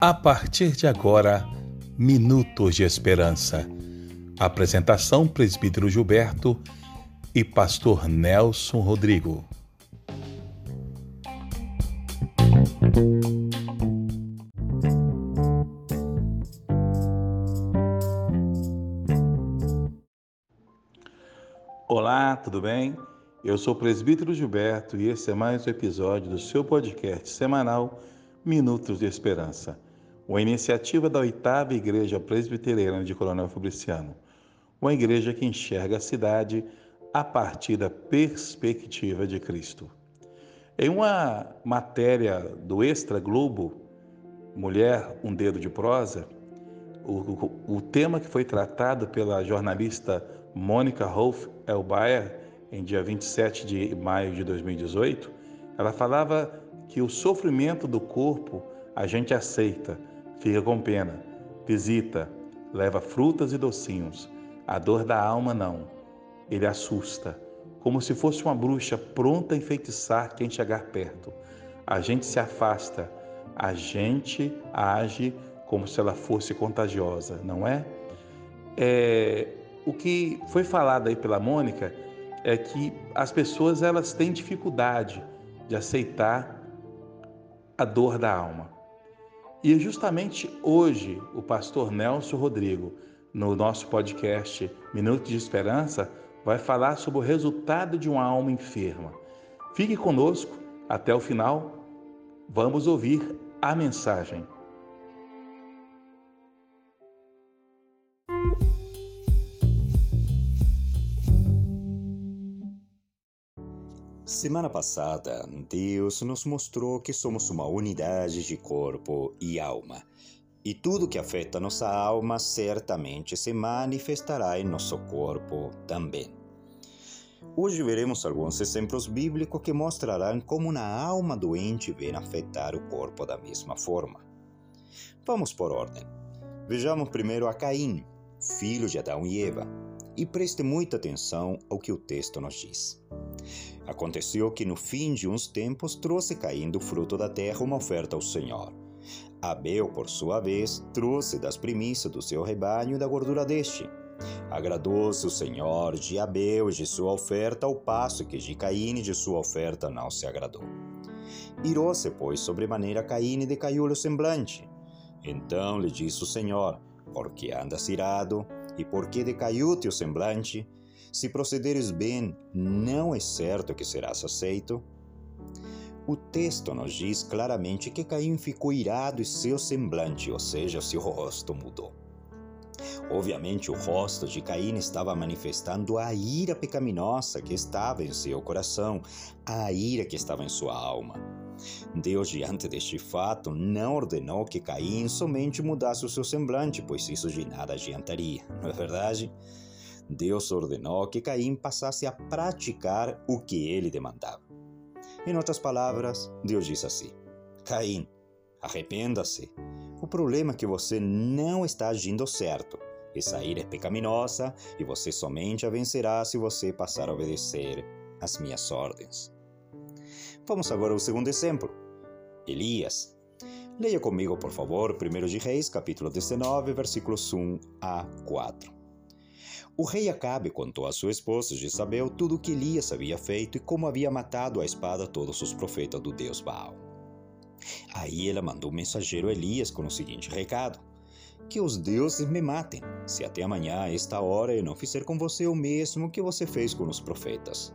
A partir de agora, Minutos de Esperança. Apresentação: Presbítero Gilberto e Pastor Nelson Rodrigo. Olá, tudo bem? Eu sou o Presbítero Gilberto e esse é mais um episódio do seu podcast semanal Minutos de Esperança uma iniciativa da oitava Igreja Presbiteriana de Coronel Fabriciano, uma igreja que enxerga a cidade a partir da perspectiva de Cristo. Em uma matéria do Extra Globo, Mulher, um dedo de prosa, o, o, o tema que foi tratado pela jornalista Mônica Rolf Elbaer, em dia 27 de maio de 2018, ela falava que o sofrimento do corpo a gente aceita, Fica com pena, visita, leva frutas e docinhos. A dor da alma não. Ele assusta, como se fosse uma bruxa pronta a enfeitiçar quem chegar perto. A gente se afasta, a gente age como se ela fosse contagiosa, não é? é o que foi falado aí pela Mônica é que as pessoas elas têm dificuldade de aceitar a dor da alma. E justamente hoje, o pastor Nelson Rodrigo, no nosso podcast Minuto de Esperança, vai falar sobre o resultado de uma alma enferma. Fique conosco até o final. Vamos ouvir a mensagem. Semana passada, Deus nos mostrou que somos uma unidade de corpo e alma. E tudo que afeta nossa alma certamente se manifestará em nosso corpo também. Hoje veremos alguns exemplos bíblicos que mostrarão como uma alma doente vem afetar o corpo da mesma forma. Vamos por ordem. Vejamos primeiro a Caim, filho de Adão e Eva, e preste muita atenção ao que o texto nos diz. Aconteceu que no fim de uns tempos trouxe caindo o fruto da terra uma oferta ao Senhor. Abel, por sua vez, trouxe das primícias do seu rebanho da gordura deste. Agradou-se o Senhor de Abel e de sua oferta, ao passo que de Caíne de sua oferta não se agradou. Irou-se, pois, sobremaneira Caíne e decaiu-lhe o semblante. Então lhe disse o Senhor: Por que andas irado? E por que decaiu-te o semblante? Se procederes bem, não é certo que serás aceito? O texto nos diz claramente que Caim ficou irado e seu semblante, ou seja, seu rosto mudou. Obviamente, o rosto de Caim estava manifestando a ira pecaminosa que estava em seu coração, a ira que estava em sua alma. Deus, diante deste fato, não ordenou que Caim somente mudasse o seu semblante, pois isso de nada adiantaria, não é verdade? Deus ordenou que Caim passasse a praticar o que ele demandava. Em outras palavras, Deus disse assim: Caim, arrependa-se. O problema é que você não está agindo certo. Essa ira é pecaminosa e você somente a vencerá se você passar a obedecer às minhas ordens. Vamos agora ao segundo exemplo. Elias. Leia comigo, por favor, 1 de Reis, capítulo 19, versículos 1 a 4. O rei Acabe contou a sua esposa Jezabel tudo o que Elias havia feito e como havia matado à espada todos os profetas do deus Baal. Aí ela mandou um mensageiro a Elias com o seguinte recado: Que os deuses me matem, se até amanhã, a esta hora, eu não fizer com você o mesmo que você fez com os profetas.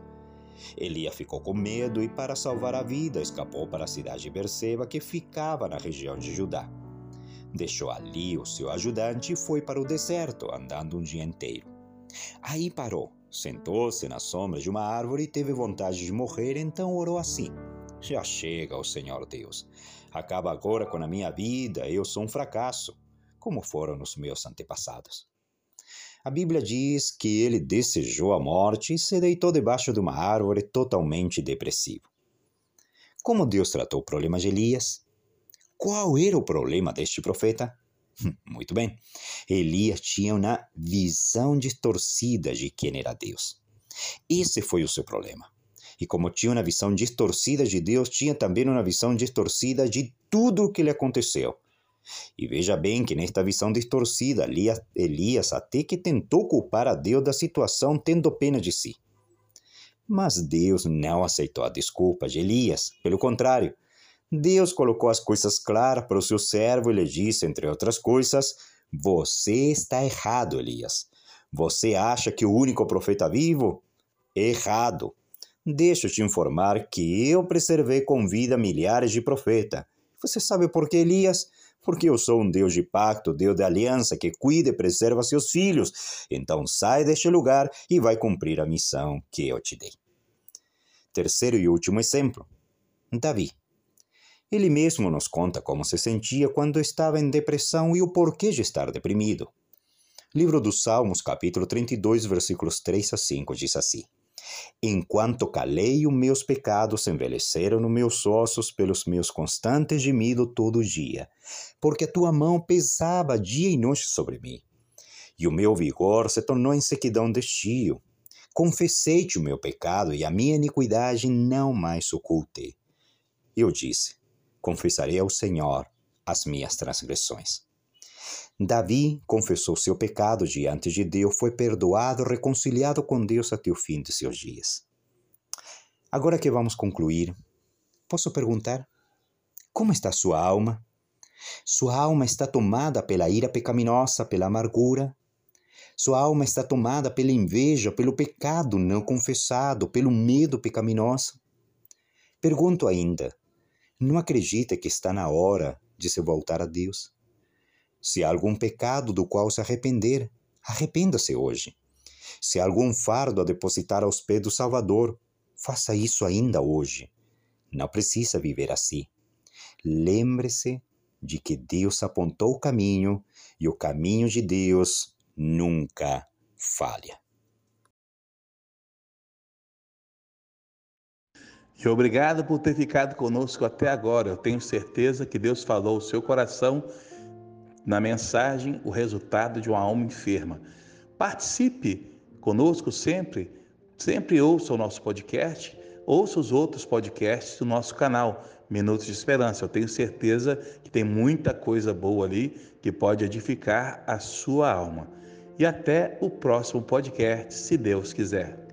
Elias ficou com medo e, para salvar a vida, escapou para a cidade de Berseba, que ficava na região de Judá. Deixou ali o seu ajudante e foi para o deserto, andando um dia inteiro. Aí parou, sentou-se na sombra de uma árvore e teve vontade de morrer, então orou assim: Já chega, ó Senhor Deus. Acaba agora com a minha vida, eu sou um fracasso, como foram os meus antepassados. A Bíblia diz que ele desejou a morte e se deitou debaixo de uma árvore totalmente depressivo. Como Deus tratou o problema de Elias? Qual era o problema deste profeta? Muito bem. Elias tinha uma visão distorcida de quem era Deus. Esse foi o seu problema. E como tinha uma visão distorcida de Deus, tinha também uma visão distorcida de tudo o que lhe aconteceu. E veja bem que nesta visão distorcida, Elias até que tentou culpar a Deus da situação, tendo pena de si. Mas Deus não aceitou a desculpa de Elias. Pelo contrário, Deus colocou as coisas claras para o seu servo e lhe disse, entre outras coisas: Você está errado, Elias. Você acha que o único profeta vivo? Errado. Deixa eu te informar que eu preservei com vida milhares de profetas. Você sabe por que, Elias? Porque eu sou um Deus de pacto, Deus de aliança, que cuida e preserva seus filhos. Então sai deste lugar e vai cumprir a missão que eu te dei. Terceiro e último exemplo: Davi. Ele mesmo nos conta como se sentia quando estava em depressão e o porquê de estar deprimido. Livro dos Salmos, capítulo 32, versículos 3 a 5, diz assim: Enquanto calei, os meus pecados envelheceram nos meus ossos pelos meus constantes gemidos todo dia, porque a tua mão pesava dia e noite sobre mim. E o meu vigor se tornou em sequidão de estio. Confessei-te o meu pecado e a minha iniquidade não mais ocultei. Eu disse: Confessarei ao Senhor as minhas transgressões. Davi confessou seu pecado diante de Deus, foi perdoado, reconciliado com Deus até o fim de seus dias. Agora que vamos concluir, posso perguntar: como está sua alma? Sua alma está tomada pela ira pecaminosa, pela amargura? Sua alma está tomada pela inveja, pelo pecado não confessado, pelo medo pecaminoso? Pergunto ainda: não acredita que está na hora de se voltar a Deus? Se há algum pecado do qual se arrepender, arrependa-se hoje. Se há algum fardo a depositar aos pés do Salvador, faça isso ainda hoje. Não precisa viver assim. Lembre-se de que Deus apontou o caminho e o caminho de Deus nunca falha. E obrigado por ter ficado conosco até agora. Eu tenho certeza que Deus falou o seu coração na mensagem o resultado de uma alma enferma. Participe conosco sempre, sempre ouça o nosso podcast, ouça os outros podcasts do nosso canal Minutos de Esperança. Eu tenho certeza que tem muita coisa boa ali que pode edificar a sua alma. E até o próximo podcast, se Deus quiser.